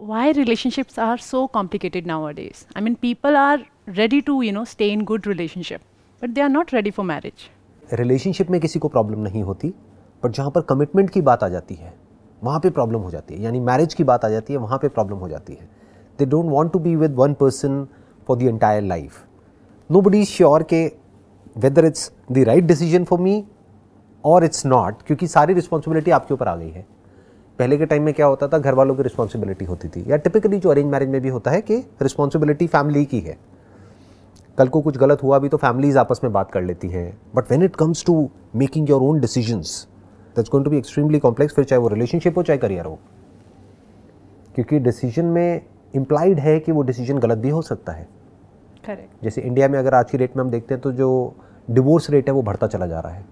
why relationships are so complicated nowadays. I mean, people are ready to, you know, stay in good relationship, but they are not ready for marriage. Relationship में किसी को problem नहीं होती but जहाँ पर commitment की बात आ जाती है वहाँ पे प्रॉब्लम हो जाती है यानी मैरिज की बात आ जाती है वहाँ पे प्रॉब्लम हो जाती है they don't want to be with one person for the entire life nobody sure के whether it's the right decision for me और इट्स नॉट क्योंकि सारी रिस्पॉन्सिबिलिटी आपके ऊपर आ गई है पहले के टाइम में क्या होता था घर वालों की रिस्पॉन्सिबिलिटी होती थी। या टिपिकली जो अरेंज मैरिज में भी होता है कि रिस्पॉन्सिबिलिटी फैमिली की है। कल को कुछ गलत हुआ भी तो फैमिलीज़ आपस में बात कर लेती हैं। But when it comes to making your own decisions that's going to be extremely complex फिर चाहे वो रिलेशनशिप हो चाहे करियर हो। क्योंकि डिसीज़न में इम्प्लाइड है कि वो डिसीज़न गलत भी हो सकता है। Correct. जैसे इंडिया में अगर आज की रेट में हम देखते हैं तो जो डिवोर्स रेट है वो बढ़ता चला जा रहा है।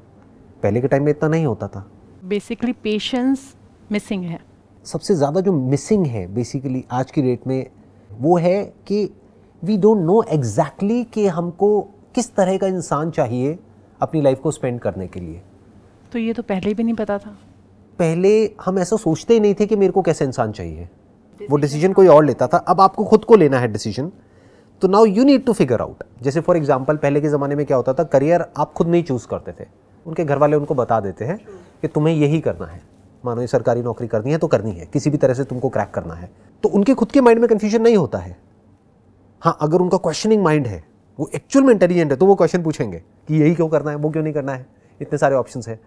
पहले के टाइम में इतना नहीं होता था। बेसिकली patience missing है. सबसे ज़्यादा जो मिसिंग है बेसिकली आज की डेट में वो है कि वी डोंट नो एग्जैक्टली कि हमको किस तरह का इंसान चाहिए अपनी लाइफ को स्पेंड करने के लिए। तो ये तो पहले भी नहीं पता था. पहले हम ऐसा सोचते ही नहीं थे कि मेरे को कैसे इंसान चाहिए। वो डिसीज़न कोई और लेता था। अब आपको खुद को लेना है डिसीज़न तो now you need to figure out जैसे फॉर एग्ज़ाम्पल पहले के ज़माने में क्या होता था करियर आप खुद नहीं चूज़ करते थे। उनके घर वाले उनको बता देते हैं कि तुम्हें यही करना है। मानो ये सरकारी नौकरी करनी है तो करनी है। किसी भी तरह से तुमको क्रैक करना है। तो उनके खुद के माइंड में कन्फ्यूज़न नहीं होता है। हाँ अगर उनका क्वेश्चनिंग माइंड है, वो एक्चुअल में इंटेलिजेंट है तो वो क्वेश्चन पूछेंगे कि यही क्यों करना है, वो क्यों नहीं करना है। इतने सारे ऑप्शन है।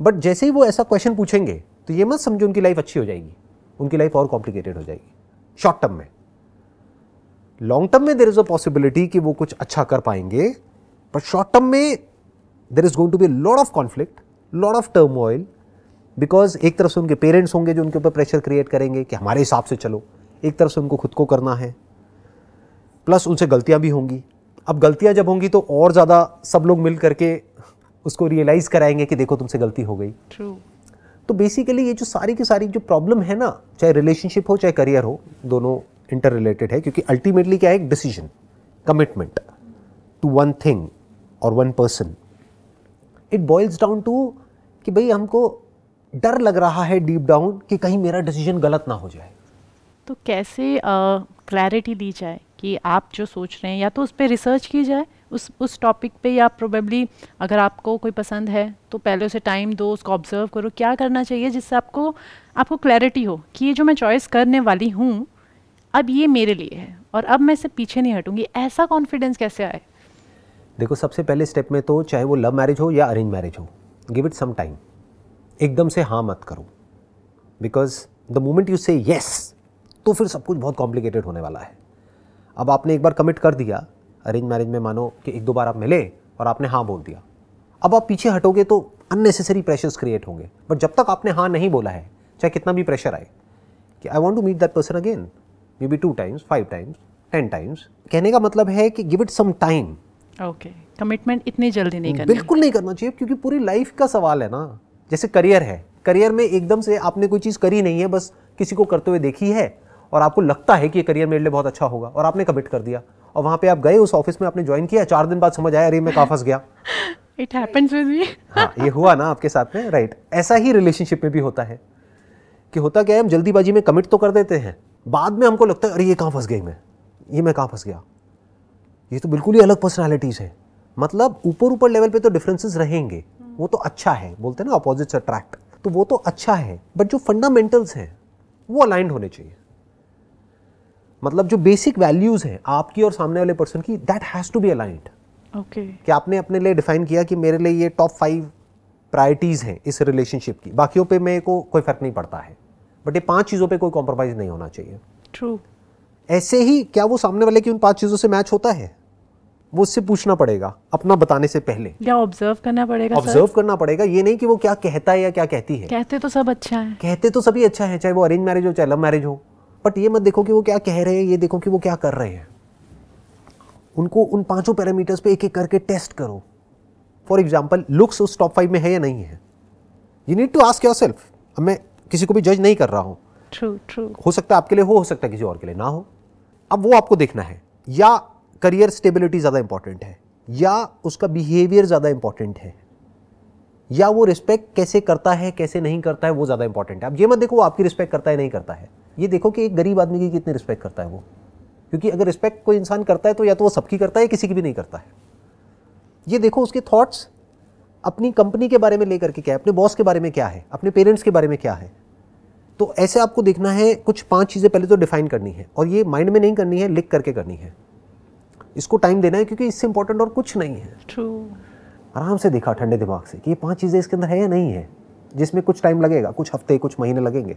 बट जैसे ही वो ऐसा क्वेश्चन पूछेंगे तो ये मत समझो उनकी लाइफ अच्छी हो जाएगी। उनकी लाइफ और कॉम्प्लिकेटेड हो जाएगी। शॉर्ट टर्म में। लॉन्ग टर्म में देर इज़ अ पॉसिबिलिटी कि वो कुछ अच्छा कर पाएँगे। बट शॉर्ट टर्म में there is going to be lot of conflict lot of term because एक तरफ़ से उनके पेरेंट्स होंगे जो उनके ऊपर प्रेशर क्रिएट करेंगे कि हमारे हिसाब से चलो। एक तरफ़ से उनको खुद को करना है। प्लस उनसे गलतियाँ भी होंगी। अब गलतियाँ जब होंगी तो और ज़्यादा सब लोग मिल करके उसको रियलाइज़ कराएँगे कि देखो तुमसे गलती हो गई। True. तो बेसिकली ये जो सारी की सारी जो प्रॉब्लम है ना चाहे रिलेशनशिप हो चाहे करियर हो दोनों इंटर रिलेटेड है क्योंकि अल्टीमेटली क्या है? एक decision commitment to one thing और one person it boils down to कि भाई हमको डर लग रहा है डीप डाउन कि कहीं मेरा डिसीज़न गलत ना हो जाए। तो कैसे क्लैरिटी uh, दी जाए कि आप जो सोच रहे हैं या तो उस पर रिसर्च की जाए उस उस टॉपिक पे या प्रोबेबली अगर आपको कोई पसंद है तो पहले उसे टाइम दो उसको ऑब्ज़र्व करो क्या करना चाहिए जिससे आपको आपको क्लैरिटी हो कि ये जो मैं चॉइस करने वाली हूँ अब ये मेरे लिए है और अब मैं इससे पीछे नहीं हटूँगी। ऐसा कॉन्फिडेंस कैसे आए? देखो सबसे पहले स्टेप में तो चाहे वो लव मैरिज हो या अरेंज मैरिज हो गिव इट सम टाइम एकदम से हाँ मत करो। Because the moment you say yes तो फिर सब कुछ बहुत कॉम्प्लिकेटेड होने वाला है। अब आपने एक बार कमिट कर दिया अरेंज मैरिज में मानो कि एक दो बार आप मिले और आपने हाँ बोल दिया। अब आप पीछे हटोगे तो अननेसेसरी प्रेशर्स क्रिएट होंगे। बट जब तक आपने हाँ नहीं बोला है चाहे कितना भी प्रेशर आए कि I want to meet that person again maybe two times five times ten times कहने का मतलब है कि give it some time okay commitment इतनी जल्दी नहीं करनी बिल्कुल नहीं करना चाहिए क्योंकि पूरी लाइफ का सवाल है ना। जैसे करियर है करियर में एकदम से आपने कोई चीज़ करी नहीं है बस किसी को करते हुए देखी है और आपको लगता है कि ये करियर मेरे लिए बहुत अच्छा होगा और आपने कमिट कर दिया। और वहाँ पे आप गए उस ऑफ़िस में आपने ज्वाइन किया चार दिन बाद समझ आया अरे मैं कहाँ फंस गया। इट हैपेंस विद मी हाँ ये हुआ ना आपके साथ में राइट ऐसा ही रिलेशनशिप में भी होता है कि होता क्या है हम जल्दीबाजी में कमिट तो कर देते हैं बाद में हमको लगता है अरे ये कहाँ फंस गई मैं? ये मैं कहाँ फंस गया? ये तो बिल्कुल ही अलग पर्सनैलिटीज़ है। मतलब ऊपर ऊपर लेवल पे तो डिफरेंसेस रहेंगे। वो तो अच्छा है बोलते हैं ना अपोजिट्स अट्रैक्ट तो वो तो अच्छा है बट जो फंडामेंटल्स हैं वो अलाइंड होने चाहिए। मतलब जो बेसिक वैल्यूज़ हैं आपकी और सामने वाले पर्सन की that has to be aligned okay कि आपने अपने लिए डिफाइन किया कि मेरे लिए ये टॉप फाइव प्रायोरिटीज़ हैं इस रिलेशनशिप की। बाकियों पे मेरे को कोई फ़र्क नहीं पड़ता है। बट ये पाँच चीज़ों पे कोई कॉम्प्रोमाइज़ नहीं होना चाहिए। ट्रू ऐसे ही क्या वो सामने वाले की उन पाँच चीज़ों से मैच होता है? वो उससे पूछना पड़ेगा अपना बताने से पहले। या ऑब्ज़र्व करना पड़ेगा ऑब्ज़र्व करना पड़ेगा ये नहीं कि वो क्या कहता है या क्या कहती है। कहते तो सब अच्छा है। कहते तो सभी अच्छा है चाहे वो अरेंज मैरिज हो चाहे लव मैरिज हो। बट ये मत देखो कि वो क्या कह रहे हैं ये देखो कि वो क्या कर रहे हैं। उनको उन पाँचों पैरामीटर्स पे एक एक करके टेस्ट करो। फॉर एग्ज़ाम्पल लुक्स उस टॉप फाइव में है या नहीं है? You need to ask yourself अब मैं किसी को भी जज नहीं कर रहा हूँ। ट्रू ट्रू हो सकता है आपके लिए हो हो सकता है किसी और के लिए ना हो। अब वो आपको देखना है। या करियर स्टेबिलिटी ज़्यादा इंपॉर्टेंट है, या उसका बिहेवियर ज़्यादा इंपॉर्टेंट है, या वो रिस्पेक्ट कैसे करता है, कैसे नहीं करता है, वो ज़्यादा इंपॉर्टेंट है। अब ये मत देखो, वो आपकी रिस्पेक्ट करता है, नहीं करता है। ये देखो कि एक गरीब आदमी की कितनी रिस्पेक्ट करता है वो। क्योंकि अगर रिस्पेक्ट कोई इंसान करता है तो या तो वो सबकी करता है, या किसी की भी नहीं करता है। ये देखो उसके थॉट्स अपनी कंपनी के बारे में लेकर के क्या है, अपने बॉस के बारे में क्या है, अपने पेरेंट्स के बारे में क्या है। तो ऐसे आपको देखना है, कुछ पाँच चीज़ें पहले तो डिफाइन करनी है, और ये माइंड में नहीं करनी है, लिख करके करनी है। इसको टाइम देना है क्योंकि इससे इंपॉर्टेंट और कुछ नहीं है। आराम से देखा ठंडे दिमाग से कि ये पाँच चीज़ें इसके अंदर है या नहीं है जिसमें कुछ टाइम लगेगा कुछ हफ़्ते कुछ महीने लगेंगे।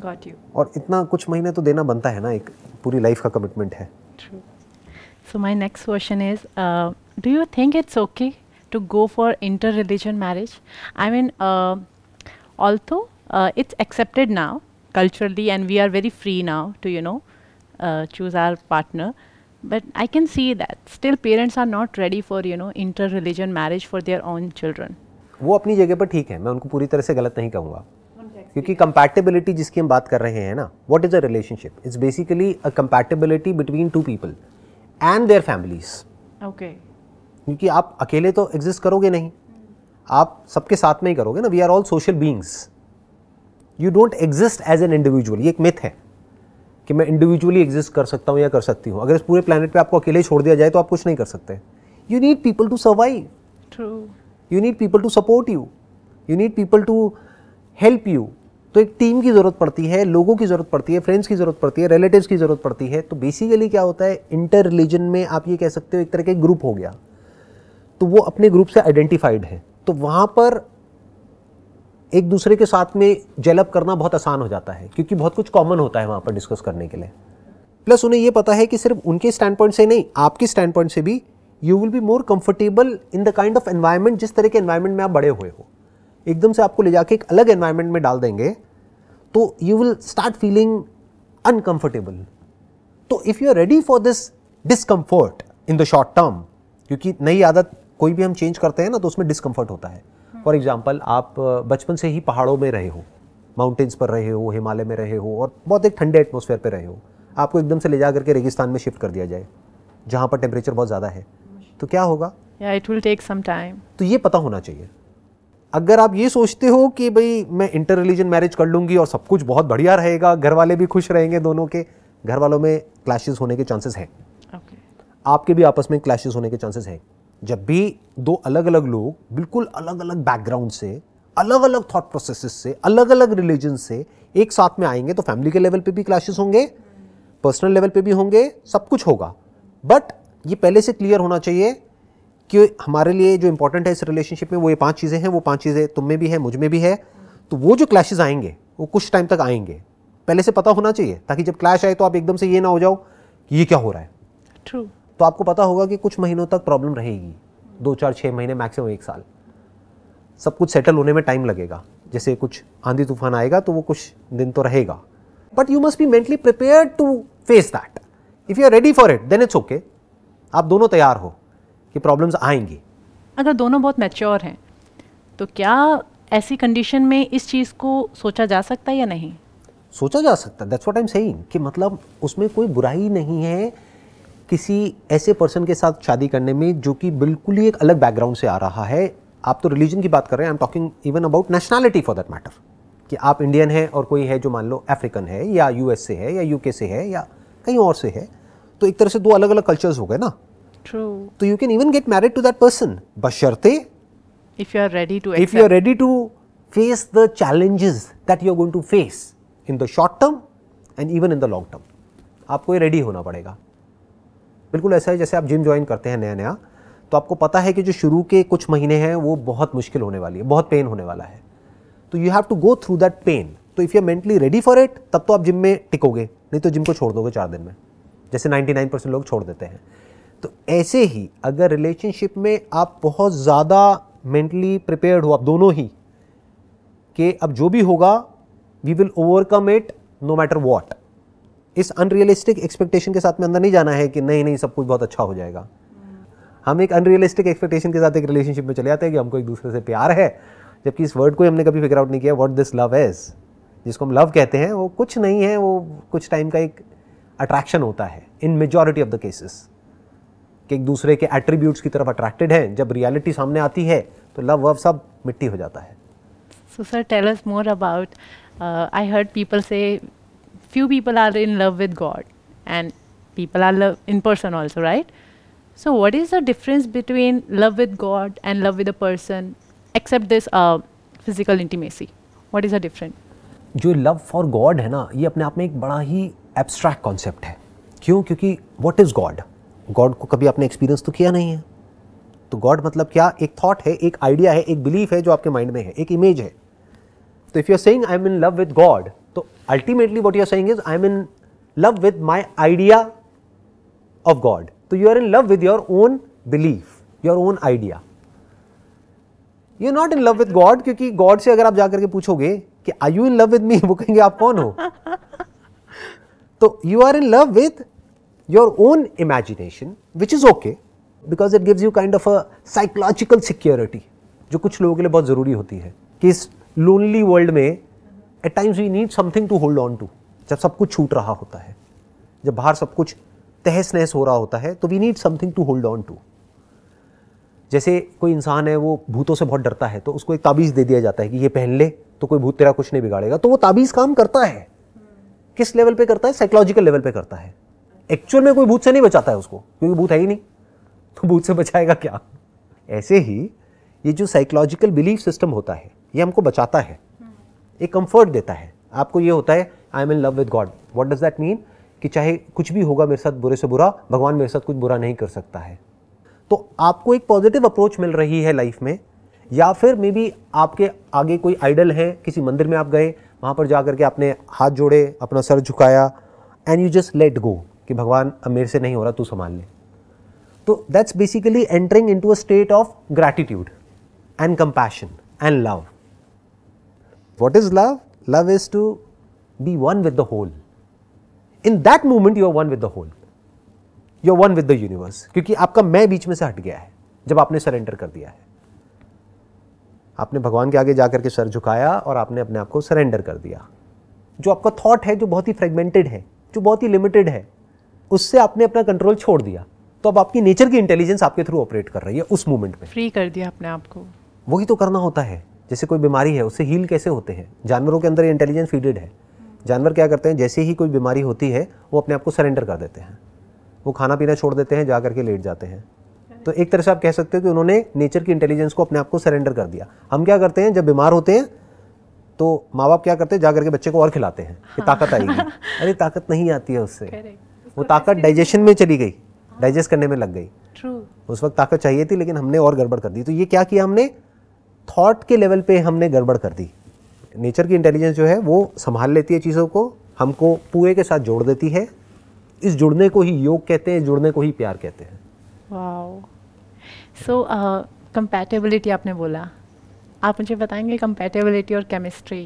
Got you. और इतना कुछ महीने तो देना बनता है ना एक पूरी लाइफ का कमिटमेंट है। To go for inter religion marriage I mean although it's accepted now culturally and we are very free now to you know choose our partner but I can see that still parents are not ready for you know inter-religion marriage for their own children. वो अपनी जगह पर ठीक है मैं उनको पूरी तरह से गलत नहीं कहूँगा। क्योंकि कंपैटिबिलिटी जिसकी हम बात कर रहे हैं ना what is a relationship it's basically a compatibility between two people and their families Okay. क्योंकि आप अकेले तो एग्जिस्ट करोगे नहीं। आप सबके साथ में ही करोगे ना। We are all social beings you don't exist as an individual ये एक मिथ है। कि मैं इंडिविजुअली एग्जिस्ट कर सकता हूँ या कर सकती हूँ। अगर इस पूरे प्लानट पे आपको अकेले छोड़ दिया जाए तो आप कुछ नहीं कर सकते। You need people to survive True. You need people to support you you need people to help you तो एक टीम की ज़रूरत पड़ती है लोगों की ज़रूरत पड़ती है फ्रेंड्स की ज़रूरत पड़ती है रिलेटिव्स की ज़रूरत पड़ती है। तो बेसिकली क्या होता है इंटर रिलीजन में आप ये कह सकते हो एक तरह का ग्रुप हो गया। तो वो अपने ग्रुप से आइडेंटिफाइड है। तो वहाँ पर एक दूसरे के साथ में जेलअप करना बहुत आसान हो जाता है, क्योंकि बहुत कुछ कॉमन होता है वहाँ पर डिस्कस करने के लिए। प्लस उन्हें ये पता है कि सिर्फ़ उनके स्टैंड पॉइंट से नहीं, आपके स्टैंड पॉइंट से भी you will be more comfortable in the kind of environment जिस तरह के एनवायरमेंट में आप बड़े हुए हो। एकदम से आपको ले जाके एक अलग एनवायरमेंट में डाल देंगे तो you will start feeling uncomfortable तो if you are ready for this discomfort in the short term क्योंकि नई आदत कोई भी हम चेंज करते हैं ना तो उसमें डिस्कम्फर्ट होता है। फॉर एग्ज़ाम्पल आप बचपन से ही पहाड़ों में रहे हो माउंटेन्स पर रहे हो हिमालय में रहे हो और बहुत एक ठंडे एटमोसफेयर पर रहे हो। आपको एकदम से ले जा करके रेगिस्तान में शिफ्ट कर दिया जाए जहाँ पर टेम्परेचर बहुत ज़्यादा है। तो क्या होगा? Yeah, it will take some time. तो ये पता होना चाहिए। अगर आप ये सोचते हो कि भाई मैं इंटर रिलीजन मैरिज कर लूँगी और सब कुछ बहुत बढ़िया रहेगा घर वाले भी खुश रहेंगे दोनों के घर वालों में क्लैशेस होने के चांसेस हैं। Okay. आपके भी आपस में क्लैशेस होने के चांसेस हैं। जब भी दो अलग अलग लोग बिल्कुल अलग अलग बैकग्राउंड से अलग अलग थॉट प्रोसेसेस से अलग अलग रिलीजन से एक साथ में आएँगे तो फैमिली के लेवल पे भी क्लैशेस होंगे पर्सनल लेवल पे भी होंगे, सब कुछ होगा। बट ये पहले से क्लियर होना चाहिए कि हमारे लिए जो इंपॉर्टेंट है इस रिलेशनशिप में, वो ये पाँच चीज़ें हैं, वो पाँच चीज़ें तुम में भी है, मुझमें भी है तो वो जो क्लैशेस आएँगे, वो कुछ टाइम तक आएँगे। पहले से पता होना चाहिए, ताकि जब क्लैश आए तो आप एकदम से ये ना हो जाओ कि ये क्या हो रहा है। True. तो आपको पता होगा कि कुछ महीनों तक प्रॉब्लम रहेगी। दो चार छः महीने मैक्सिमम एक साल। सब कुछ सेटल होने में टाइम लगेगा। जैसे कुछ आंधी तूफ़ान आएगा तो वो कुछ दिन तो रहेगा। But you must be mentally prepare to face that if you are ready for it then it's okay आप दोनों तैयार हो कि प्रॉब्लम्स आएँगी। अगर दोनों बहुत मैच्योर हैं तो क्या ऐसी कंडीशन में इस चीज़ को सोचा जा सकता है या नहीं? सोचा जा सकता that's what I am saying कि मतलब उसमें कोई बुराई नहीं है किसी ऐसे पर्सन के साथ शादी करने में जो कि बिल्कुल ही एक अलग बैकग्राउंड से आ रहा है आप तो रिलीजन की बात कर रहे हैं I am talking even about nationality for that matter कि आप इंडियन हैं और कोई है जो मान लो अफ्रीकन है या यूएस से है या यूके से है या कहीं और से है तो एक तरह से दो अलग अलग कल्चर्स हो गए ना? ट्रू तो you can even get married to that person बशर्ते if you are ready to if you are ready to face the challenges that you are going to face in the short term and even in the long term आपको ये ready होना पड़ेगा। बिल्कुल ऐसा है जैसे आप जिम ज्वाइन करते हैं नया नया तो आपको पता है कि जो शुरू के कुछ महीने हैं, वो बहुत मुश्किल होने वाली है, बहुत पेन होने वाला है। तो you have to go through that pain तो if you mentally ready for it तब तो आप जिम में टिकोगे, नहीं तो जिम को छोड़ दोगे चार दिन में। जैसे 99 परसेंट लोग छोड़ देते हैं। तो ऐसे ही अगर रिलेशनशिप में आप बहुत ज़्यादा मेंटली प्रिपेयर्ड हो, आप दोनों ही, कि अब जो भी होगा we will overcome it no matter what इस अनरियलिस्टिक एक्सपेक्टेशन के साथ में अंदर नहीं जाना है कि नहीं नहीं सब कुछ बहुत अच्छा हो जाएगा हम एक अनरियलिस्टिक एक्सपेक्टेशन के साथ एक रिलेशनशिप में चले जाते हैं कि हमको एक दूसरे से प्यार है जबकि इस वर्ड को हमने कभी फिगर आउट नहीं किया व्हाट दिस लव इज़ जिसको हम लव कहते हैं वो कुछ नहीं है वो कुछ टाइम का एक अट्रैक्शन होता है in majority of the cases कि एक दूसरे के एट्रीब्यूट्स की तरफ़ अट्रैक्टेड है जब रियलिटी सामने आती है तो लव वव सब मिट्टी हो जाता है sir, tell us more about. Uh, I heard people say few people are in love with God and people are love in person also, right? So, what is the difference between love with God and love with a person, except this uh, physical intimacy? What is the difference? जो love for God है ना ये अपने आप में एक बड़ा ही abstract concept है क्यों क्योंकि व्हाट इज़ गॉड गॉड को कभी आपने एक्सपीरियंस तो किया नहीं है तो गॉड मतलब क्या एक थॉट है एक आइडिया है एक बिलीफ है जो आपके माइंड में है एक इमेज है तो if you are saying I am in love with God तो ultimately what you are saying is I am in love with my idea of God तो you are in love with your own belief your own idea you not in love with God क्योंकि God से अगर आप जाकर के पूछोगे कि I you in love with me वो कहेंगे, आप कौन हो? तो you are in love with your own imagination which is okay because it gives you kind of a psychological security जो कुछ लोगों के लिए बहुत ज़रूरी होती है कि इस लोनली वर्ल्ड में at times we need something to hold on to जब सब कुछ छूट रहा होता है, जब बाहर सब कुछ तहस नहस हो रहा होता है तो we need something to hold on to जैसे कोई इंसान है, वो भूतों से बहुत डरता है तो उसको एक ताबीज़ दे दिया जाता है कि ये पहन ले तो कोई भूत तेरा कुछ नहीं बिगाड़ेगा। तो वो ताबीज़ काम करता है। किस लेवल पे करता है? साइकोलॉजिकल लेवल पे करता है। एक्चुअल में कोई भूत से नहीं बचाता है उसको, क्योंकि भूत है ही नहीं। तो भूत से बचाएगा क्या? ऐसे ही, ये जो साइकोलॉजिकल बिलीफ सिस्टम होता है, ये हमको बचाता है। एक कंफर्ट देता है। आपको ये होता है I am in love with God what does that mean कि चाहे कुछ भी होगा मेरे साथ बुरे से बुरा, भगवान मेरे साथ कुछ बुरा नहीं कर सकता है। तो आपको एक पॉजिटिव अप्रोच मिल रही है लाइफ में, या फिर मे बी आपके आगे कोई आइडल है, किसी मंदिर में आप गए, वहाँ पर जा करके आपने हाथ जोड़े, अपना सर झुकाया and you just let go कि, भगवान, अब मेरे से नहीं हो रहा, तू संभाल ले। तो that's basically entering in to a state of gratitude and compassion and love what is love love is to be one with the whole in that moment you are one with the whole you one with the universe क्योंकि आपका मैं बीच में से हट गया है जब आपने सरेंडर कर दिया है आपने भगवान के आगे जाकर के सर झुकाया और आपने अपने आप को सरेंडर कर दिया जो आपका थॉट है जो बहुत ही फ्रेगमेंटेड है जो बहुत ही लिमिटेड है उससे आपने अपना कंट्रोल छोड़ दिया तो अब आपकी नेचर की इंटेलिजेंस आपके थ्रू ऑपरेट कर रही है उस मोमेंट में फ्री कर दिया अपने आप को वही तो करना होता है जैसे कोई बीमारी है उससे हील कैसे होते हैं? जानवरों के अंदर ये इंटेलिजेंस फीडेड है। जानवर क्या करते हैं? जैसे ही कोई बीमारी होती है वो अपने आप को सरेंडर कर देते हैं। वो खाना पीना छोड़ देते हैं जा करके लेट जाते हैं। तो एक तरह से आप कह सकते हो कि उन्होंने नेचर की इंटेलिजेंस को अपने आप को सरेंडर कर दिया। हम क्या करते हैं? जब बीमार होते हैं तो माँ बाप क्या करते हैं? जा करके बच्चे को और खिलाते हैं कि ताकत आएगी। अरे ताकत नहीं आती है उससे। वो ताकत डाइजेशन में चली गई। डाइजेस्ट करने में लग गई। उस वक्त ताकत चाहिए थी लेकिन हमने और गड़बड़ कर दी। तो ये क्या किया हमने? थॉट के लेवल पे हमने गड़बड़ कर दी। नेचर की इंटेलिजेंस जो है वो संभाल लेती है चीज़ों को हमको पूरे के साथ जोड़ देती है। इस जुड़ने को ही योग कहते हैं जुड़ने को ही प्यार कहते हैं। वाओ सो कंपैटिबिलिटी आपने बोला। आप मुझे बताएँगे कंपैटिबिलिटी और केमिस्ट्री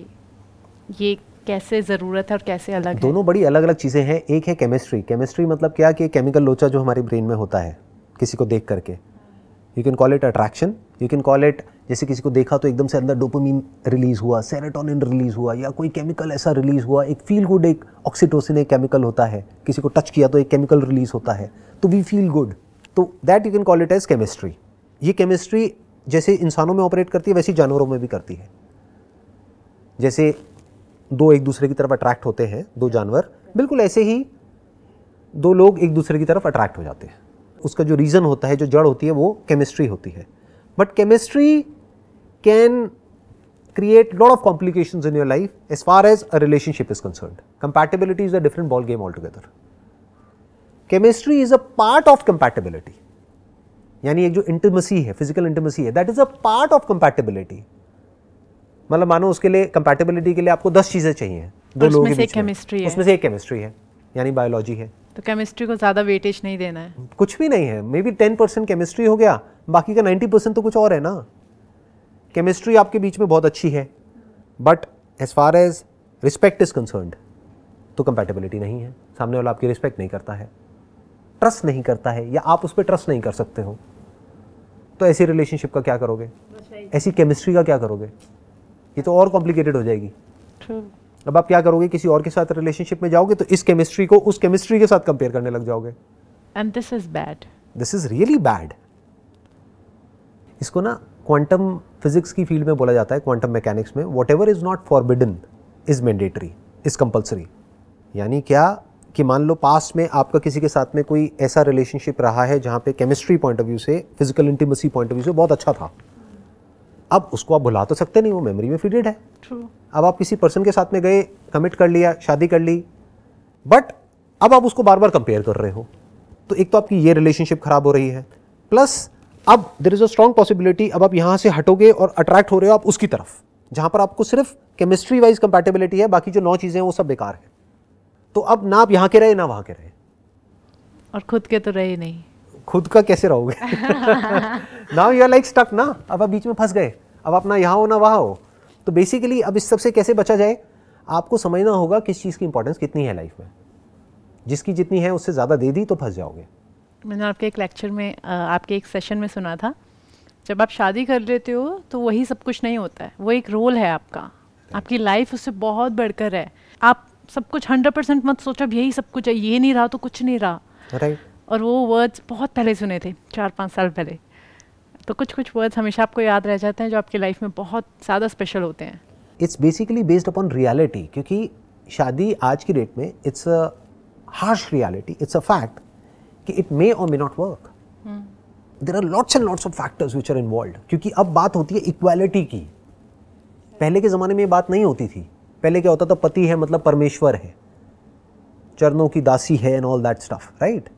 ये कैसे ज़रूरत है और कैसे अलग दोनों है? दोनों बड़ी अलग अलग चीज़ें हैं। एक है केमिस्ट्री केमिस्ट्री मतलब क्या? कि केमिकल लोचा जो हमारे ब्रेन में होता है किसी को देख करके। You can call it attraction you can call it जैसे किसी को देखा तो एकदम से अंदर डोपामीन रिलीज़ हुआ सेरेटोनिन रिलीज़ हुआ, या कोई केमिकल ऐसा रिलीज़ हुआ, एक फील गुड एक ऑक्सीटोसिन एक केमिकल होता है। किसी को टच किया तो एक केमिकल रिलीज़ होता है। तो वी फील गुड तो that you can call it as chemistry ये केमिस्ट्री जैसे इंसानों में ऑपरेट करती है, वैसे जानवरों में भी करती है। जैसे दो एक दूसरे की तरफ़ अट्रैक्ट होते हैं, दो जानवर, बिल्कुल ऐसे ही दो लोग एक दूसरे की तरफ़ अट्रैक्ट हो जाते हैं। उसका जो रीज़न होता है जो जड़ होती है वो केमिस्ट्री होती है। But chemistry can create lot of complication in your life as far as a relationship is concern compatibility is a different ball game all together chemistry is a part of compatibility यानी एक जो intimacy है physical intimacy है that is a part of compatibility मतलब मानो उसके लिए compatibility के लिए आपको दस चीज़ें चाहिए। दो लोगों से केमिस्ट्री है। उसमें से एक केमिस्ट्री है। यानी बायोलॉजी है। तो केमिस्ट्री को ज़्यादा वेटेज नहीं देना है। कुछ भी नहीं है। Maybe ten percent chemistry हो गया बाकी का नाइन्टी परसेंट तो कुछ और है ना। केमिस्ट्री आपके बीच में बहुत अच्छी है but as far as respect is concerned तो कंपेटेबिलिटी नहीं है। सामने वाला आपकी रिस्पेक्ट नहीं करता है ट्रस्ट नहीं करता है या आप उस पर ट्रस्ट नहीं कर सकते हो। तो ऐसी रिलेशनशिप का क्या करोगे? ऐसी केमिस्ट्री का क्या करोगे? ये तो और कॉम्प्लिकेटेड हो जाएगी। ट्रू अब आप क्या करोगे किसी और के साथ रिलेशनशिप में जाओगे तो इस केमिस्ट्री को उस केमिस्ट्री के साथ कंपेयर करने लग जाओगे। And this is bad this is really bad इसको ना क्वांटम फिजिक्स की फ़ील्ड में बोला जाता है क्वांटम मैकेनिक्स में whatever is not forbidden is mandatory is compulsory यानी क्या कि मान लो पास में आपका किसी के साथ में कोई ऐसा रिलेशनशिप रहा है जहाँ पे केमिस्ट्री पॉइंट ऑफ़ व्यू से physical intimacy point of view से बहुत अच्छा था। अब उसको आप भुला तो सकते नहीं वो मेमोरी में फीडेड है। ट्रू अब आप किसी पर्सन के साथ में गए कमिट कर लिया शादी कर ली बट अब आप उसको बार बार कंपेयर कर रहे हो। तो एक तो आपकी ये रिलेशनशिप खराब हो रही है। प्लस अब there is a strong possibility अब आप यहाँ से हटोगे और अट्रैक्ट हो रहे हो आप उसकी तरफ़ जहाँ पर आपको सिर्फ़ केमिस्ट्री वाइज कंपेटेबिलिटी है बाकी जो नौ चीज़ें हैं वो सब बेकार है। तो अब ना आप यहाँ के रहे ना वहाँ के रहे। और खुद के तो रहे नहीं। खुद का कैसे रहोगे? Now you are like stuck ना अब आप बीच में फंस गए। अब आप ना यहाँ हो ना वहाँ हो। तो बेसिकली अब इस सबसे कैसे बचा जाए? आपको समझना होगा किस चीज़ की इंपॉर्टेंस कितनी है लाइफ में। जिसकी जितनी है उससे ज़्यादा दे दी तो फंस जाओगे। मैंने आपके एक लेक्चर में आपके एक सेशन में सुना था। जब आप शादी कर लेते हो तो वही सब कुछ नहीं होता है। वो एक रोल है आपका। आपकी लाइफ उससे बहुत बढ़कर है। आप सब कुछ हंड्रेड परसेंट मत सोचो अब यही सब कुछ है। ये नहीं रहा तो कुछ नहीं रहा। राइट और वो वर्ड्स बहुत पहले सुने थे चार पाँच साल पहले। तो कुछ कुछ वर्ड्स हमेशा आपको याद रह जाते हैं जो आपकी लाइफ में बहुत ज़्यादा स्पेशल होते हैं। It's basically based upon reality क्योंकि शादी आज की डेट में it's a harsh reality it's a fact कि इट मे और may not work there are lots and lots of factors which are involve क्योंकि अब बात होती है इक्वालिटी की। पहले के ज़माने में ये बात नहीं होती थी। पहले क्या होता था पति है मतलब परमेश्वर है चरणों की दासी है and all that stuff right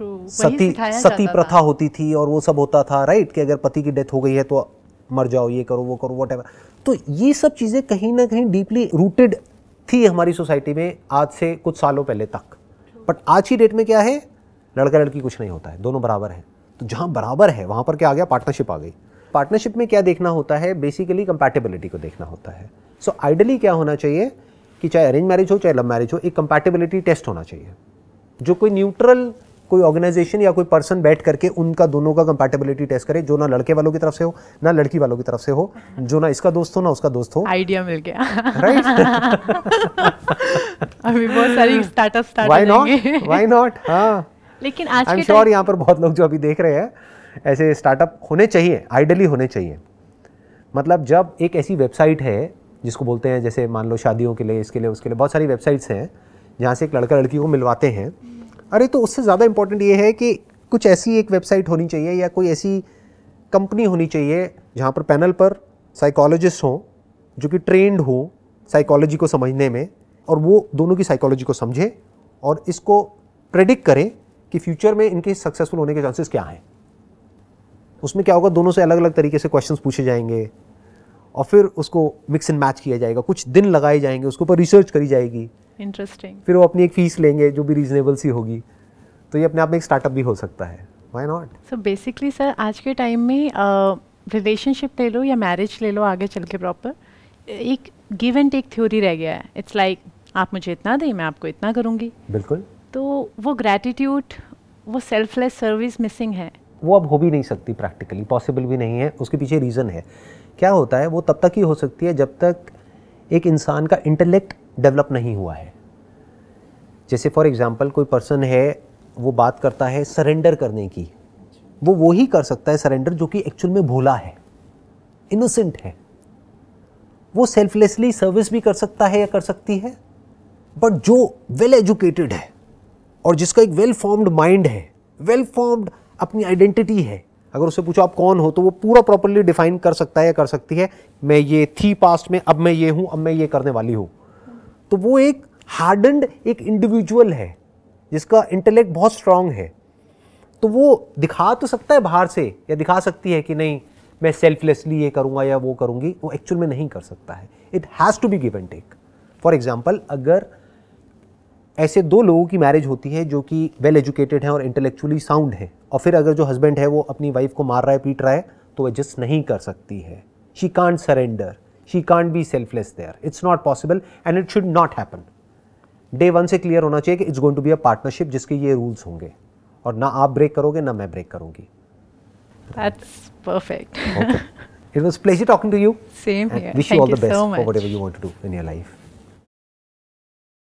sati sati प्रथा होती थी और वो सब होता था राइट कि अगर पति की डेथ हो गई है तो मर जाओ ये करो वो करो वट तो ये सब चीज़ें कहीं ना कहीं डीपली रूटेड थी हमारी सोसाइटी में आज से कुछ सालों पहले तक। बट आज की डेट में क्या है? लड़का लड़की कुछ नहीं होता है दोनों बराबर है। तो जहाँ बराबर है वहाँ पर क्या आ गया? पार्टनरशिप आ गई। पार्टनरशिप में क्या देखना होता है? बेसिकली कंपैटिबिलिटी को देखना होता है। सो so, आइडली क्या होना चाहिए? कि चाहे अरेंज मैरिज हो चाहे लव मैरिज हो एक कंपैटिबिलिटी टेस्ट होना चाहिए। जो कोई न्यूट्रल कोई ऑर्गेनाइजेशन या कोई पर्सन बैठ करके उनका दोनों का कंपैटिबिलिटी टेस्ट करे जो ना लड़के वालों की तरफ़ से हो ना लड़की वालों की तरफ़ से हो जो ना इसका दोस्त हो ना उसका दोस्त हो। आइडिया मिल गया। राइट अभी बहुत सारी startup start why not why not हाँ। लेकिन आज आई एम के श्योर टाइम यहाँ पर बहुत लोग जो अभी देख रहे हैं ऐसे स्टार्टअप होने चाहिए आइडली होने चाहिए। मतलब जब एक ऐसी वेबसाइट है जिसको बोलते हैं जैसे मान लो शादियों के लिए इसके लिए उसके लिए बहुत सारी वेबसाइट्स हैं जहाँ से एक लड़का लड़की को मिलवाते हैं अरे तो उससे ज़्यादा इम्पोर्टेंट ये है कि कुछ ऐसी एक वेबसाइट होनी चाहिए या कोई ऐसी कंपनी होनी चाहिए जहाँ पर पैनल पर साइकोलॉजिस्ट हों, जो कि ट्रेंड हो साइकोलॉजी को समझने में और वो दोनों की साइकोलॉजी को समझे और इसको प्रेडिक्ट करें कि फ्यूचर में इनके सक्सेसफुल होने के चांसेस क्या हैं। उसमें क्या होगा, दोनों से अलग अलग तरीके से क्वेश्चंस पूछे जाएँगे और फिर उसको मिक्स एंड मैच किया जाएगा। कुछ दिन लगाए जाएँगे, उसके ऊपर रिसर्च करी जाएगी। इंटरेस्टिंग फिर वो अपनी एक फ़ीस लेंगे जो भी रीजनेबल सी होगी। तो ये अपने आप में एक स्टार्टअप भी हो सकता है। Why not so basically sir आज के टाइम में रिलेशनशिप ले लो या मैरिज ले लो आगे चल के प्रॉपर एक गिव एंड टेक थ्योरी रह गया है। इट्स लाइक like, आप मुझे इतना दें मैं आपको इतना करूँगी। बिल्कुल। तो वो ग्रैटिट्यूड वो सेल्फलेस सर्विस मिसिंग है। वो अब हो भी नहीं सकती प्रैक्टिकली पॉसिबल भी नहीं है उसके पीछे रीज़न है। क्या होता है वो तब तक ही हो सकती है जब तक एक इंसान का इंटेलेक्ट डेवलप नहीं हुआ है। जैसे फॉर एग्जांपल कोई पर्सन है, वो बात करता है सरेंडर करने की। वो वो ही कर सकता है सरेंडर जो कि एक्चुअल में भोला है। इनोसेंट है। वो सेल्फलेसली सर्विस भी कर सकता है या कर सकती है बट जो वेल एजुकेटेड है और जिसका एक वेल फॉर्म्ड माइंड है वेल फॉर्म्ड अपनी आइडेंटिटी है, अगर उससे पूछो आप कौन हो तो वो पूरा प्रॉपरली डिफाइन कर सकता है या कर सकती है, मैं ये थी पास्ट में, अब मैं ये हूँ, अब मैं ये करने वाली हूँ। तो वो एक हार्डनड एक इंडिविजुअल है, जिसका इंटेलेक्ट बहुत स्ट्रांग है। तो वो दिखा तो सकता है बाहर से, या दिखा सकती है कि नहीं, मैं सेल्फलेसली ये करूँगा या वो करूँगी, वो एक्चुअल में नहीं कर सकता है। It has to be give and take for example अगर ऐसे दो लोगों की मैरिज होती है जो कि वेल एजुकेटेड हैं और इंटेलेक्चुअली साउंड है, और फिर अगर जो हस्बैंड है वो अपनी वाइफ को मार रहा है, पीट रहा है तो वो एडजस्ट नहीं कर सकती है। She can't surrender she can't be selfless there it's not possible and it should not happen day one से क्लियर होना चाहिए कि it's going to be a partnership जिसके ये रूल्स होंगे। और ना आप ब्रेक करोगे ना मैं ब्रेक करूँगी। That's perfect it was pleasure talking to you same here wish you all the best for whatever you want to do in your you